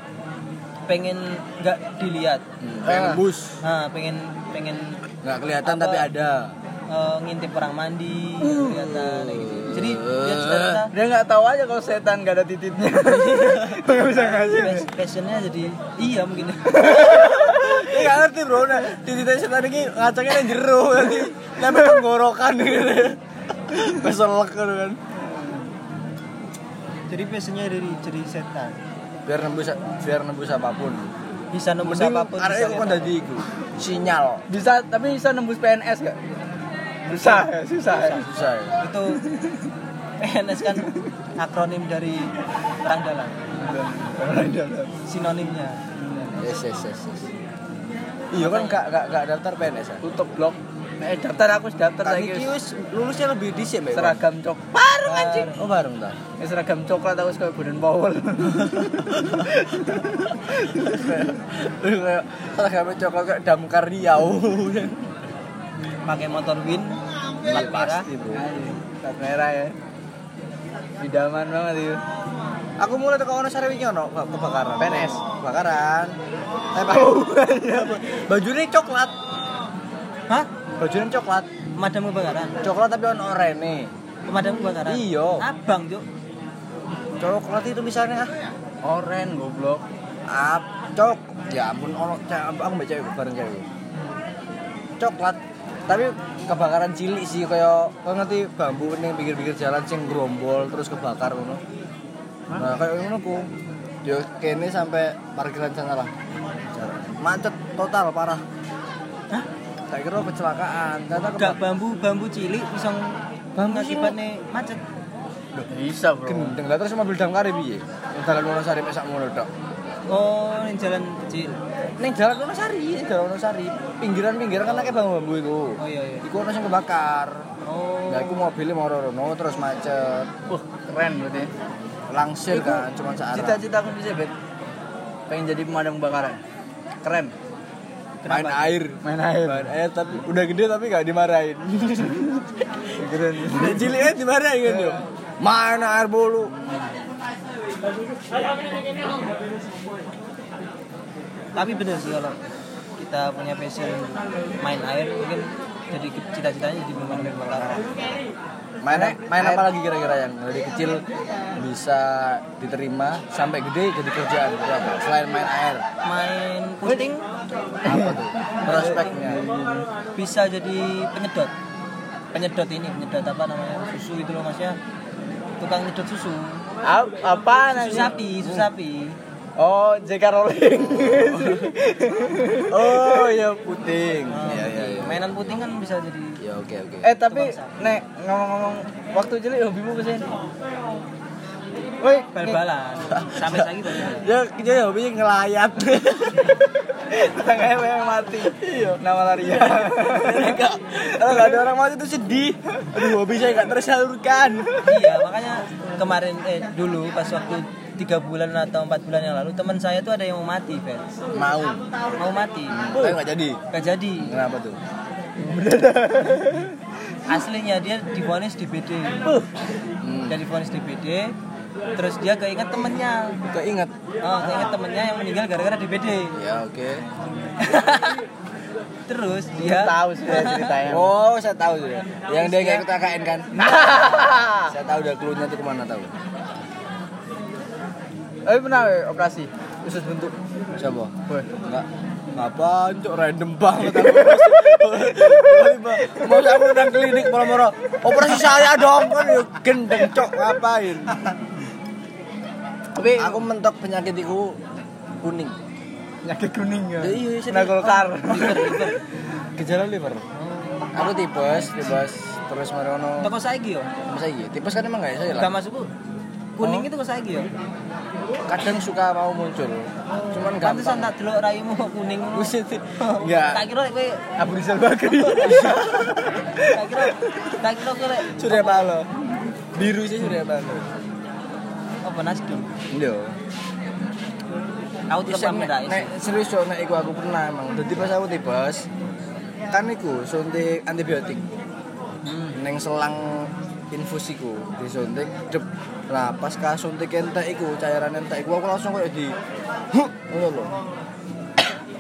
Pengen nggak dilihat. Kayak Ah. nembus. nah pengen pengen Nggak kelihatan Apa? tapi ada. eh, ngintip orang mandi kelihatan kayak gitu. Jadi dia cita-cita dia nggak tahu aja kalau setan nggak ada titiknya nggak bisa ngasih. Pas- passionnya jadi iya mungkin. Ini gak ngerti bro, nah di titik setan ini ngacangnya yang jero nanti Sampai tenggorokan gitu. Keselak gitu kan. Jadi passionnya dari jadi setan Biar nembus, biar nembus apa pun. Bisa nembus Mending apa pun arek itu kan tadi iku? Sinyal. Bisa tapi bisa nembus PNS nggak susah ya susah. Ya Susah ya. Itu PNS kan akronim dari perang dalam sinonimnya. Yes, yes, yes, yes. Iya kan gak, gak, gak daftar PNS ya? tutup blok eh daftar aku sudah daftar lagi iki wis lulusnya lebih dhisik Mbak. seragam cok bareng anjing Oh bareng ta. Eh, seragam coklat aku suka Golden Powell Kayak seragam coklat kayak damkar Riau. pakai motor win plat merah Pasti, Bro. plat merah ya idaman banget itu Aku mulai teko ono sare iki ono ke- kebakaran. PNS. Kebakaran. Eh, Pak. Bajune coklat. hah Bajune coklat. pemadam kebakaran Coklat tapi ono oranye. pemadam kebakaran Iya. abang cuk Coklat itu tulisannya ah. oren goblok Ap, cok. Ya ampun ono cewek aku mbak cewek bareng cewek. Coklat. Tapi kebakaran cilik sih kayak kau ngerti bambu ning pinggir-pinggir jalan sing grombol terus kebakar ngono. Nah, kayak ngono ku. Yo kene sampai parkiran sana lah. Macet total parah. Hah? Tak kira kecelakaan. Ternyata gak kebak- bambu bambu cilik bisa Bambu ngakibatnya macet bisa bro gendeng lah terus mobil damkar piye? Dalan Wonosari mek sak ngono tok. oh ini jalan kecil Ning jalan Wonosari, jalan Wonosari. Pinggiran-pinggiran kan akeh bambu iku. oh iya iya Iku ono sing kebakar. oh Nah, iku mobilnya mau rono terus macet. wah keren berarti Langsir kan, cuma searah. cita-cita aku bisa bet pengen jadi pemadam kebakaran keren Main Kenapa? air. main air Main air tapi udah gede tapi gak dimarahin. keren Udah ciliknya dimarahin kan yo. Main air bolu. tapi bener sih kalau kita punya passion main air mungkin jadi cita-citanya jadi pemadam kebakaran Main main apa lagi kira-kira yang dari kecil bisa diterima sampai gede jadi kerjaan apa? Selain main air, main puting apa tuh? Prospeknya. bisa jadi penyedot penyedot ini penyedot apa namanya susu itu loh maksudnya tukang nyedot susu apa susu sapi susu sapi oh JK Rowling Oh iya puting. Oh. Mainan puting kan bisa jadi Ya oke oke. eh tapi nek ngomong-ngomong waktu cilik hobimu ke sini Woi, bal-balan sampai lagi bal-balan Ya dia hobinya ngelayat. Tengahnya memang mati. Iya. Nama larinya. Enggak. Kalau nggak ada orang mati itu sedih. Aduh, hobi saya nggak tersalurkan. iya makanya kemarin eh dulu pas waktu tiga bulan atau empat bulan yang lalu teman saya tuh ada yang mau mati Fans Mau. mau mati Tapi nggak jadi. gak jadi Kenapa tuh? aslinya dia divonis di BD Hmm. dia divonis di BD terus dia keinget temennya Keinget. oh keinget temennya yang meninggal gara-gara di BD Ya oke. terus Dia dia tahu sih ceritanya. Oh, saya tahu sudah. Yang dia nggak ikut KKN kan? saya tahu udah clue-nya tuh ke mana tahu. Eh pernah weh, operasi khusus bentuk. Siapa? Woi. Enggak. Apa cok random banget aku. Tiba-tiba mau aku udah klinik moro-moro operasi saya dong kan yuk gendeng cok ngapain? Tapi Aku mentok penyakit itu kuning. penyakit kuning ya. Ya, iya, serius. Kena golkar. Gejala liver. Aku tipes, tipes terus marono. toko saiki yo iya? Tipes kan emang nggak ya saya gak lah. Kuning Oh. itu kok saiki yo Kadang suka mau muncul. Cuman pantesan gampang. tak delok raimu kuning Buset. Enggak. tak kira kowe Abu Rizal Bakri. tak kira tak kira kowe Surya Paloh. Biru sih Surya Paloh. apa nasdem Iya. aku Bisa pamit nek, serius cok nek iku aku pernah emang. Dadi pas aku tipes kan iku suntik antibiotik. Neng selang infusiku disuntik dep. Lah pas kasuntik entek iku cairan entek iku aku langsung kayak di huh, ngono lho.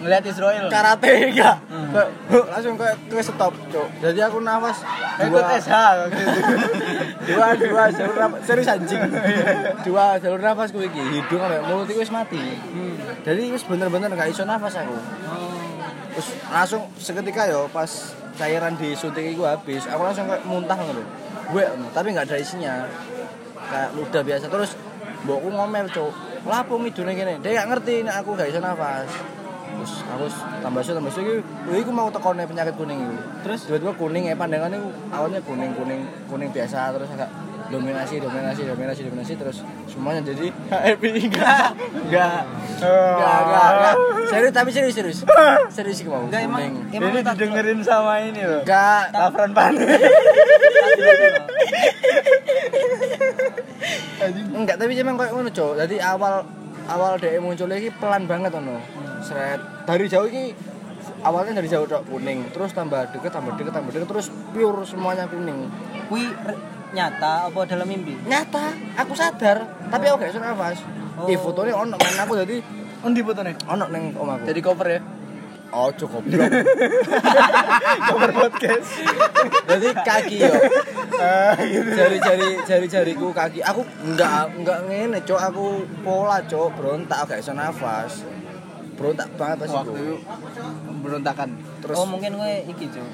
Ngeliat Israel. Karate enggak. Huh, langsung kayak ke stop, cok. Jadi aku nafas Ikut SH dua dua jalur nafas serius anjing dua jalur nafas iki hidung sampai mulut itu wis mati jadi wis bener-bener gak iso nafas aku terus langsung seketika yo pas cairan disuntik itu habis aku langsung kayak muntah ngono gue tapi nggak ada isinya. Kayak ludah biasa. Terus mbokku ngomel cok lapo midune kene dia gak ngerti nek aku gak iso nafas. Terus aku tambah su tambah su iki iku mau tekone penyakit kuning itu terus? Tiba-tiba kuning ya pandangannya awalnya kuning kuning kuning biasa terus agak dominasi dominasi dominasi dominasi terus semuanya jadi happy. Enggak enggak enggak enggak serius tapi serius serius. Serius sih mau Enggak, emang- emang Ini didengerin sama ini loh. enggak Lafran Pane. enggak tapi emang kayak ngono cok. Jadi awal awal dia muncul lagi pelan banget ono. Seret. Dari jauh ini awalnya dari jauh cok. Kuning. Terus tambah deket tambah deket tambah deket. Terus pure semuanya kuning. Kui nyata apa dalam mimpi nyata aku sadar tapi aku gak iso nafas Oh. Ih fotonya ono men aku jadi Undi foto nih. ono neng omaku Jadi cover ya. oh cukup Cover podcast. jadi kaki yo Ah, gitu. jari jari jari jariku kaki aku enggak enggak ngene cok aku pola cok berontak gak iso nafas berontak banget pas Waktu itu berontakan. terus oh mungkin gue iki cuy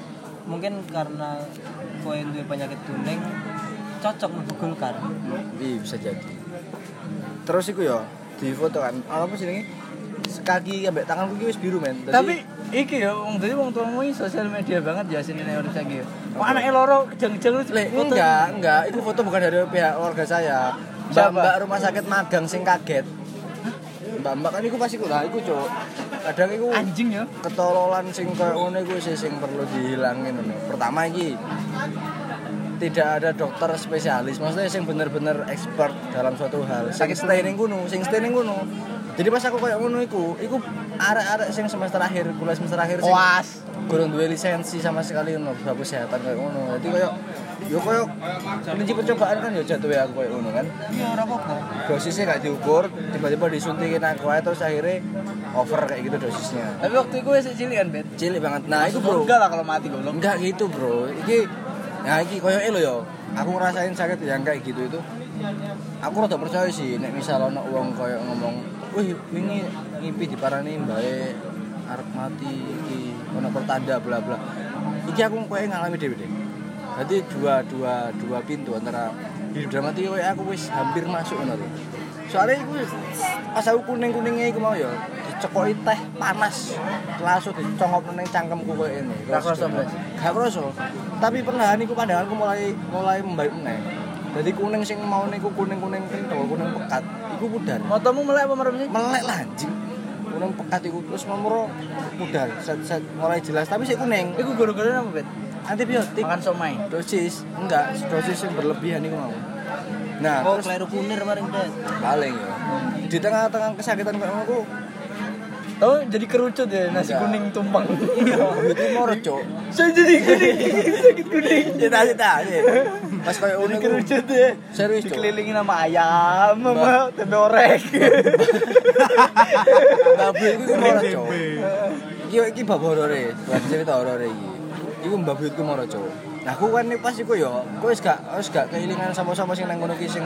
mungkin karena kowe duwe penyakit kuning cocok mlebu Golkar Iya bisa jadi. Terus iku ya di foto kan apa sih ini? Kaki ambek tanganku iki wis biru men. Dadi- Tapi iki ya wong dadi wong tuamu iki sosial media banget ya sini nek urip saiki. Kok anake loro kejang-kejang lu Le, foto. enggak, enggak, itu foto bukan dari pihak keluarga saya. Mbak, Siapa? mbak rumah sakit magang sing kaget. Mbak, mbak kan iku pasti iku lah, iku cok. Kadang iku Anjing ya. ketololan sing koyo ngono iku sih sing perlu dihilangin ngono. Pertama iki tidak ada dokter spesialis, maksudnya sing bener-bener expert dalam suatu hal. Sing stay ning kono, sing stay ning kono. Jadi pas aku koyo ngono iku, iku arek-arek sing semester akhir, kuliah semester akhir sing Oas. kurang duwe lisensi sama sekali ngono bab kesehatan kayak ngono. Jadi koyo yo koyo kunci percobaan kan yo jatuh ya aku koyo ngono kan. iya ora apa-apa Dosisnya gak diukur, tiba-tiba disuntikin aku aja terus akhirnya over kayak gitu dosisnya. Tapi waktu itu wis cilik kan, Bet. Cilik banget. Nah, itu bro. Enggak lah kalau mati goblok. Enggak gitu bro Iki Nah iki koyo lo yo. Aku ngerasain sakit yang kayak gitu itu. Aku rada percaya sih Nek misal ono wong koyo ngomong Wih ini ngimpi diparani mbae Arep mati iki Ono pertanda bla bla. Iki aku koyo ngalami dhewe deh Jadi dua, dua, dua pintu antara hidup dan mati aku wis hampir masuk ngono. Soalnya iku pas aku kuning-kuningnya iku mau ya dicekoki teh panas langsung dicongop ning cangkemku koyo ini. Gak Blas? Gak kroso. Tapi perlahan iku pandanganku mulai mulai membaik meneh. Jadi kuning sing mau niku kuning-kuning kental, kuning pekat, iku pudar. Motomu melek apa merem sih? Melek lah anjing. Kuning pekat iku terus nomor pudar, set-set mulai jelas tapi sih kuning. Iku gara-gara apa, Bet? Antibiotik. Makan somai. dosis enggak dosis yang berlebihan itu mau nah Oh, kleru kunir kemarin deh. paling ya di tengah-tengah kesakitan kayak aku Oh, jadi kerucut ya nasi Enggak. kuning tumpang. itu mau recok Saya jadi kuning. Sakit kuning. cita cita aja pas kayak Jadi unik kerucut ya. serius cok Dikelilingi sama ayam, sama tempe orek. babu itu mau recok iki iki bab horor e bab cerita horor iki iku babu itu mau recok nah aku kan nih pas iku yo aku wis gak wis gak keilingan sama-sama sing nang ngono ki sing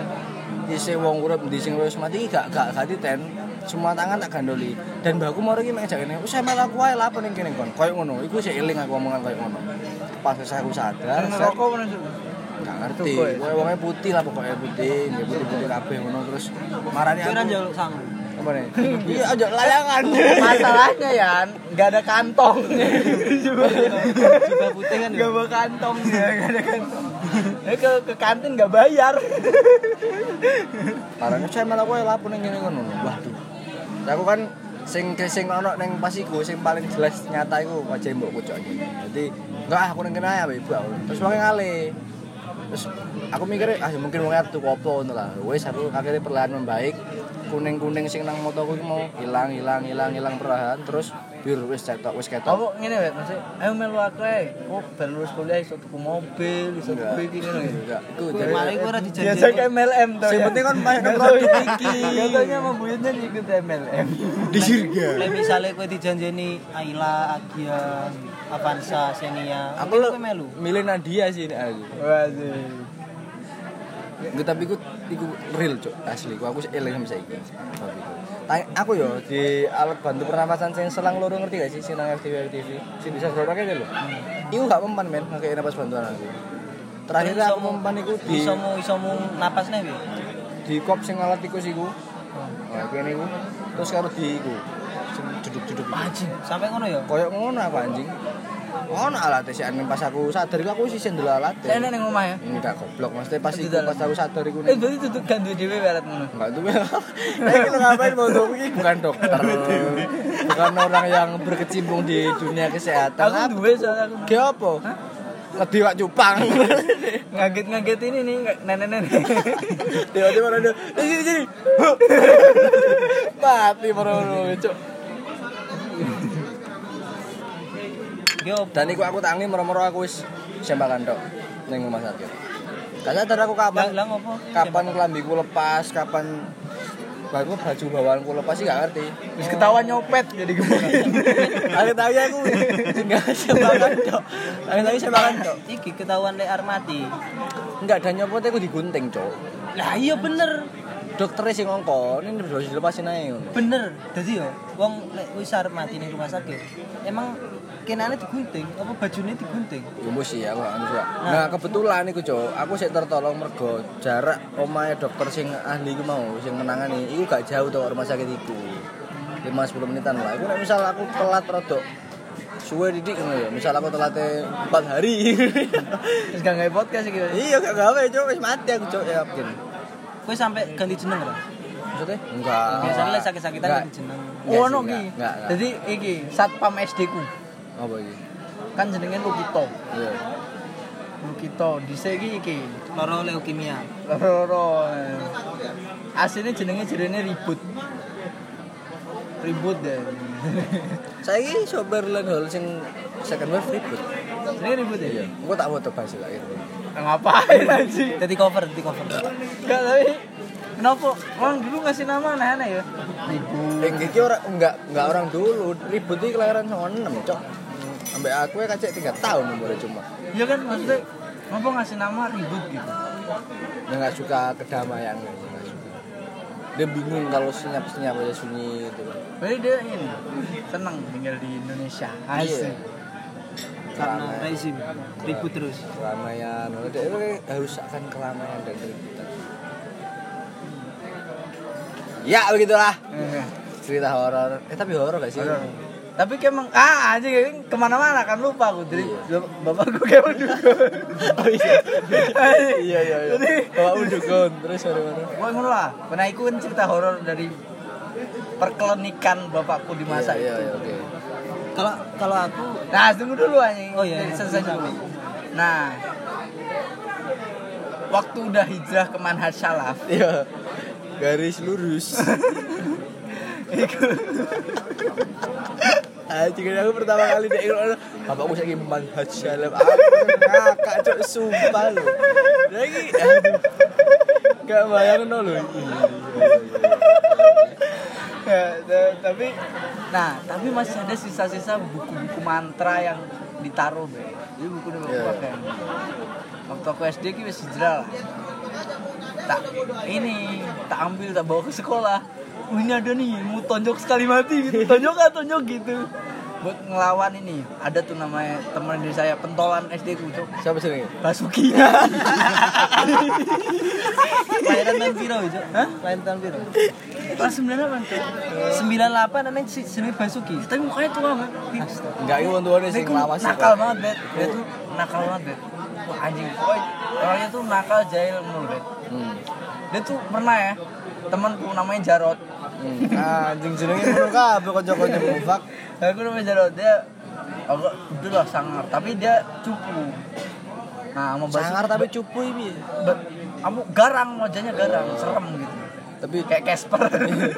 isi wong urip di sing wis mati gak gak gak titen semua tangan tak gandoli dan mbakku mau iki mek jakene wis sampe aku wae lah apa ning kene kon koyo ngono iku sik eling aku omongan koyo ngono pas wis aku sadar Rokok sih? gak ngerti Tuh, kowe. wongnya putih lah pokoknya putih nggak putih putih kabeh ngono terus marani Kira aku jaluk sang. Apa nih iya aja layangan Masalahnya ya, nggak ada kantong. Juga putih kan. Nggak bawa kantong ya, nggak ada kantong. Eh ke ke kantin nggak bayar. Parane saya malah kowe lapun ning ngene ngono. Waduh. Lah aku kan sing sing ono ning pas iku sing paling jelas nyata iku wajah mbok iki. Dadi enggak aku ning kene ae Ibu. Terus wong ngale. Terus aku mikir ah ya mungkin wong tuku apa ngono lah. Wis aku akhirnya perlahan membaik. Kuning-kuning sing nang motoku iki mau hilang hilang hilang hilang perlahan terus bir wis cetok wis ketok. Apa ngene wae, Mas? Ayo melu aku ae. Kok ben lulus kuliah iso tuku mobil, iso tuku iki itu Kowe jadi mari ora Biasa dijanjeni. kayak MLM tuh. Sing penting kan main produk iki. Katanya sama buyutnya ikut MLM. di Sirga. Lek misale kowe dijanjeni Ayla, Agia, Avanza, Xenia, Aku melu. milih Nadia sih ini aku. Waduh. Nggak, tapi iku iku real cok asli. Ku aku eling sampe saiki aku yo di alat bantu pernapasan sing selang loro ngerti gak sih? Sing nang FTV FTV sing bisa gerobak aja lho. Iku gak mempan men ngekei napas bantuan aku. Terakhir aku mempan iku di Isomu isomu napas nih, Bi. di kop sing alat tikus iku oh kene iku. Terus karo di iku duduk-duduk. Anjing, sampai ngono ya. koyo ngono aku anjing ono alat sih pas aku sadar iku aku sih sendel alat enak ning omah ya. enggak goblok maksudnya pas iku pas aku sadar iku Eh, berarti tutup kan duwe dhewe barat ngono. Enggak tuh. Ini lo ngapain mau tuh? Ini bukan dokter. bukan orang yang berkecimpung di dunia kesehatan. Aku duwe soalnya aku Ge apa? Lebih wak cupang. ngaget-ngaget ini nih nenek-nenek. Tiba-tiba ada di sini sini. Mati baru cuk. Dan iku aku tangi moro-moro aku wis sembakan tok ning rumah sakit. Gak sadar aku kapan Lah ngopo? kapan kelambiku lepas, kapan baru baju bawaanku lepas sih gak ngerti. Terus ketahuan nyopet jadi gebukin. Aku tahu ya aku tinggal sembakan tok. Aku tahu sembakan tok. Iki ketahuan lek armati. Enggak dan nyopotnya aku digunting, Cok. Lah iya bener. Dokternya sing ngongkon, ini harus dilepasin aja. Bener. Dadi yo wong lek wis arep mati ning rumah sakit. Emang kenane digunting, apa bajune digunting? Mesti ya, aku anu juga. Nah, kebetulan iku, Cok, aku sik tertolong mergo jarak omahe dokter sing ahli iku mau sing menangani iku gak jauh to rumah sakit iku. 5 10 menitan lah. Iku nek misal aku telat rodok suwe didik ngono ya. Misal aku telatnya 4 hari. Terus gak ngai podcast gitu. iya gak gawe, Cok, wis mati aku, Cok, ya yakin. Kowe sampai ganti jeneng ora? Maksudnya? Enggak. Biasanya sakit-sakitan ganti jeneng. Oh, sih, no enggak, ki. enggak, enggak. Jadi iki satpam SD ku. Apa iki? Kan jenenge Lukito. Iya. Lukito. Dhisik iki iki. Loro leukemia. Loro. Aslinya jenenge jenenge ribut. Ribut deh. Saiki sober lan hol sing second wave ribut. Jenenge ribut ya? Iya. Engko tak foto bahas lah itu. Ngapain anjing? Dadi cover, dadi cover. Enggak tapi kenapa orang dulu ngasih nama aneh-aneh ya? Ribut. Yang iki ora enggak enggak orang dulu. Ribut iki kelahiran 96, Cok. Sampai aku ya kacek 3 tahun umurnya cuma. Iya kan maksudnya kenapa ngasih nama ribut gitu? Dia enggak suka kedamaian enggak suka. Dia bingung kalau senyap-senyap aja sunyi gitu. Berarti dia ini senang tinggal di Indonesia. Iya. Karena Keramaian. rezim ribut terus. keramaian. Dia itu harus akan keramaian dan keributan. Ya begitulah Eh, cerita horor. Eh tapi horor gak sih? Horor. Tapi kayak emang ah anjing ke mana-mana kan lupa aku jadi bapakku kayak mendukun Oh iya. iya iya iya. Jadi- Bawa undukun terus dari mana? Wah ngono lah. Pernah iku kan cerita horor dari perkelenikan bapakku di masa Iya itu. iya oke. Kalau kalau aku Nah, tunggu dulu anjing. Oh, iya, iya. selesai dulu. Nah, waktu udah hijrah ke manhaj salaf, Iya. Garis lurus. Anjing aku pertama kali dek ngono. Bapakku saiki manhaj. Aku ngakak cok sumpah lho. Lagi. Gak bayangno lho. Ya, da- tapi nah, tapi masih ada sisa-sisa buku-buku mantra yang ditaruh, Be. Jadi buku ini Iya. pakai. Waktu aku SD ki wis hijrah lah. Tak ini tak ambil tak bawa ke sekolah. Oh, ini ada nih mau tonjok sekali mati gitu. Tonjok ah tonjok gitu. Buat ngelawan ini. Ada tuh namanya teman dari saya pentolan SD ku, Cok. Siapa sih? Basuki. lahiran tahun piro itu? Hah? Lahiran tahun piro? Kelas 98, Cok. 98 namanya si jenenge Basuki. Tapi mukanya tua, Man. Enggak wong-wong Dia sing tuh nglawas. nakal banget, Bet. Dia tuh nakal banget, Bet. Wah, anjing. Orangnya tuh nakal jahil mulu, Bet. Hmm. Dia tuh pernah ya, temanku namanya Jarot. Hmm. Anjing jenenge ngono kabeh kanca-kanca mufak. Aku namanya Jarot, dia agak gede lah sangar, tapi dia cupu. Nah, sama Basuki. Sangar tapi cupu. Ba- Kamu garang, wajahnya garang, serem gitu. Tapi Kayak Casper.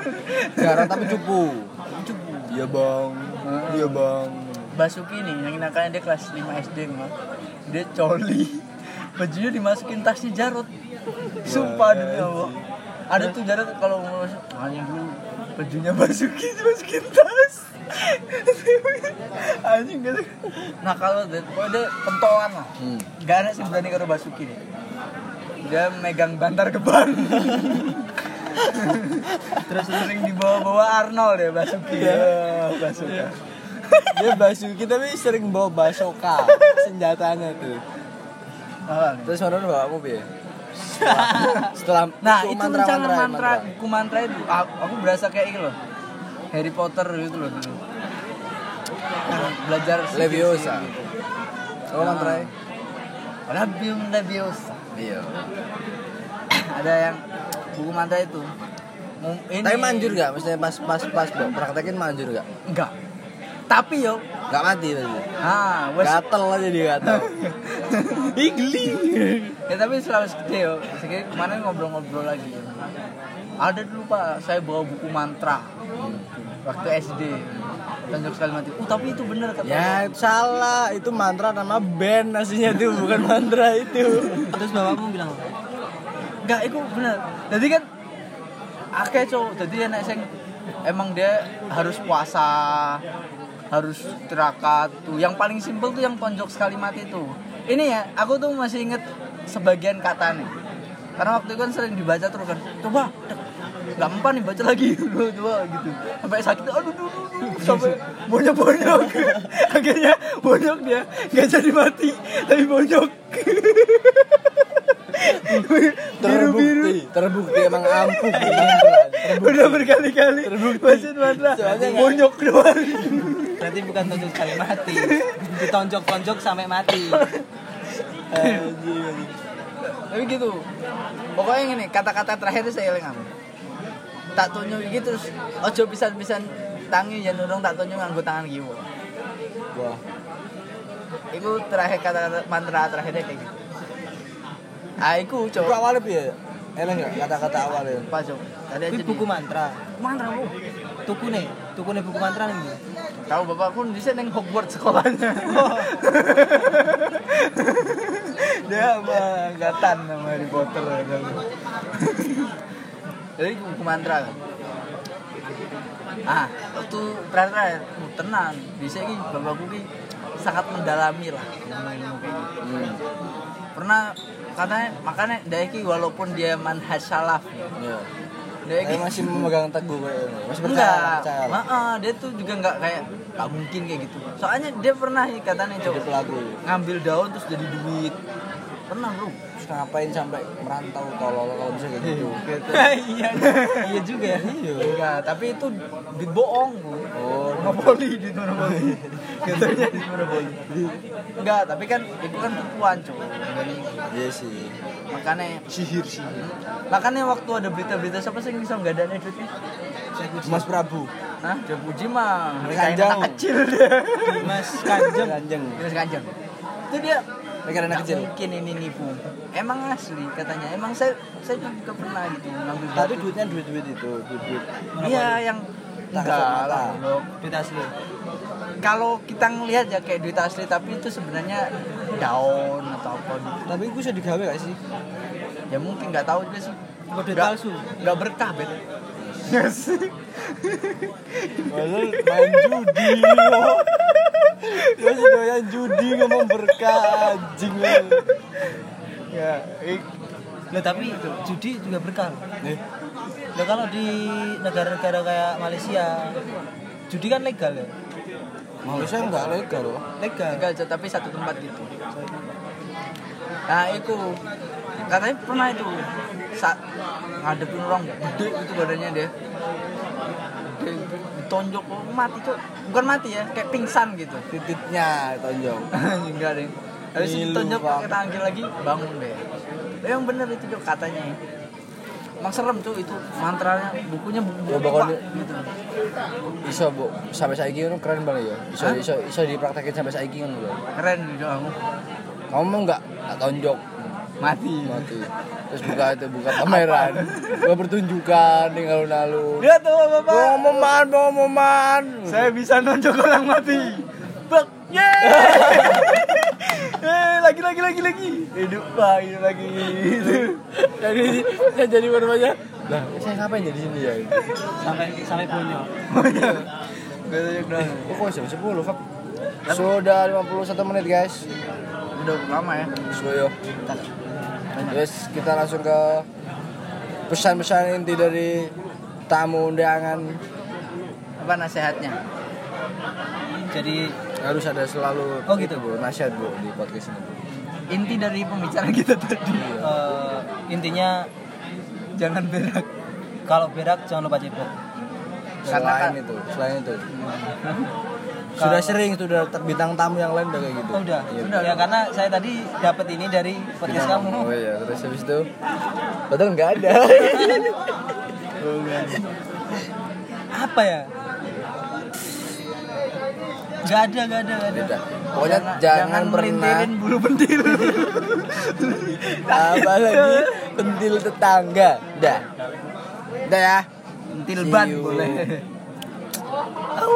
garang tapi cupu. cupu. Iya, Bang. Iya, Bang. Basuki nih, yang nakalnya dia kelas 5 SD mah. Dia coli. Bajunya dimasukin tasnya Jarot. Sumpah demi Allah. Ada tuh Jarot kalau anjing dulu bajunya Basuki dimasukin tas. anjing gitu. Nah kalau dia, pentolan lah. Hmm. Gak ada sih berani karo Basuki nih. Dia megang bantar gebang. Terus sering dibawa-bawa Arnold ya Basuki. Ya, Basuki. Dia basuki tapi sering bawa basoka senjatanya tuh. Terus mana bapakmu piye? Setelah, Nah, itu mantra-mantra rencana ya, mantra, buku mantra itu aku, aku berasa kayak gitu loh. Harry Potter gitu loh dulu. Yang belajar Leviosa. gitu. Oh, mantra. Labium Leviosa. Iya. Ada yang buku mantra itu. Ini Tapi manjur gak? Maksudnya pas pas pas praktekin manjur gak? Enggak. Tapi yo, Gak mati ah, wes Gatel aja dia gatel. Igli. ya tapi selalu segede yo. Segede kemarin ngobrol-ngobrol lagi. Ada dulu pak, saya bawa buku mantra waktu SD. Tunjuk sekali mati. Oh tapi itu bener kata. Ya salah, itu mantra nama band aslinya itu bukan mantra itu. Terus bapakmu bilang? Enggak, itu bener. Jadi kan akeh cowok. Jadi enak sing emang dia harus puasa, harus tirakat tuh. Yang paling simpel tuh yang tonjok sekali mati tuh. Ini ya, aku tuh masih inget sebagian kata nih. Karena waktu itu kan sering dibaca terus kan. Coba, nggak mempan nih baca lagi dulu coba gitu. Sampai sakit, aduh, aduh. sampai bonyok bonyok. Akhirnya bonyok dia nggak jadi mati, tapi bonyok. Terbukti, terbukti emang ampuh udah berkali-kali nggak- bonyok doang Berarti bukan tonjok sekali mati. Ditonjok-tonjok sampai mati. tapi gitu pokoknya gini kata-kata terakhir itu saya eling tak tunjuk gitu terus ojo pisan-pisan tangi ya nurung tak tunjuk nganggo tangan kiwa Wah, itu terakhir kata mantra terakhirnya kayak gitu ah iku Coba awalnya piye? Enak gak kata-kata awalnya? apa coba tadi buku mantra. mantra bu Tuku nih, tuku nih buku mantra nih. tahu bapakku di sana yang Hogwarts sekolahnya dia sama angkatan sama Harry Potter jadi buku mantra kan ah waktu terakhir oh, tenang bisa ki bapakku ki sangat mendalami lah kayak gitu Hmm. pernah katanya makanya dia ki walaupun dia manhaj salaf Iya. Dia ki masih memegang teguh kayak. Masih percaya. Heeh, dia tuh juga enggak kayak nggak mungkin kayak gitu soalnya dia pernah nih katanya coba pelaku. ngambil daun terus jadi duit pernah bro Terus ngapain sampai merantau tolol kalau bisa kayak gitu? gitu iya. Iya juga ya. Iya. enggak tapi itu duit bohong bro Oh, monopoli di monopoli katanya di monopoli enggak tapi kan itu kan tipuan Jadi, Iya sih. Makanya Sihir sihir. makanya waktu ada berita-berita siapa sih yang bisa nggak ada duitnya Mas Prabu. Hah? Dia puji mah Kanjeng. anak kecil dia Mas Kanjeng Kanjeng. Dimas Kanjeng itu dia Nikahin anak "Nggak kecil." mungkin ini nipu emang asli katanya emang saya saya juga pernah gitu ngambil Tapi duitnya duit-duit itu, duit-duit. iya yang enggak lah duit asli kalau kita ngelihat ya kayak duit asli tapi itu sebenarnya daun atau apa gitu Tapi gue bisa digawe gak sih? ya mungkin nggak tahu juga sih Nggak- palsu? nggak berkah bet Padahal main judi lo. Masih doyan judi ngomong berkah anjing lo. ya ik Loh, tapi judi juga berkah Eh, Loh, kalau di negara-negara kayak Malaysia judi kan legal ya Malaysia enggak legal loh. legal Legal, tapi satu tempat gitu. Nah, itu katanya pernah itu saat ngadepin orang gede itu badannya dia. Gede, ditonjok oh, mati tuh. Bukan mati ya, kayak pingsan gitu. Titiknya tonjok. Enggak deh. Habis itu ditonjok tangan kiri lagi bangun deh. Eh, yang bener itu Cok katanya. Emang serem tuh itu mantranya, bukunya buku Ya, pokoknya- gitu. Iso, Bu. Sampai saiki ngono keren banget ya. Iso Hah? iso iso dipraktekin sampai saiki ngono lho. Keren gitu kamu. Kamu mau enggak tak tonjok Mati. mati. Terus buka itu buka pameran. Buka pertunjukan ning alun-alun. Lihat tuh Bapak. Pengumuman, pengumuman. Saya bisa nonjok orang mati. Bak, yeay. eh, lagi lagi lagi lagi. Hidup pak, hidup lagi. jadi saya jadi namanya? Lah, saya ngapain jadi sini ya? sampai sampai punya Gak dong. Oh, kok 10, Fak? Sudah 51 menit, guys. Udah lama ya. So, yo. Yes, kita langsung ke pesan-pesan inti dari tamu undangan. Apa nasihatnya? jadi Harus ada selalu Oh, gitu. Bu, nasihat, Bu, di podcast ini. Bu. Inti dari pembicaraan kita tadi. eh, intinya Jangan berak. kalau berak jangan lupa cebok Karena Selain kan- itu, selain itu. Sudah sering sudah bintang tamu yang lain udah kayak gitu. oh, udah Iya. udah ya karena saya tadi dapat ini dari podcast kamu Oh iya, terus habis itu Padahal nggak ada. apa ya Gak ada, gak ada, gak ada. Beda. Pokoknya jangan, pernah melintirin bulu pentil. apalagi pentil tetangga. Udah. Udah ya. pentil ban boleh. Au.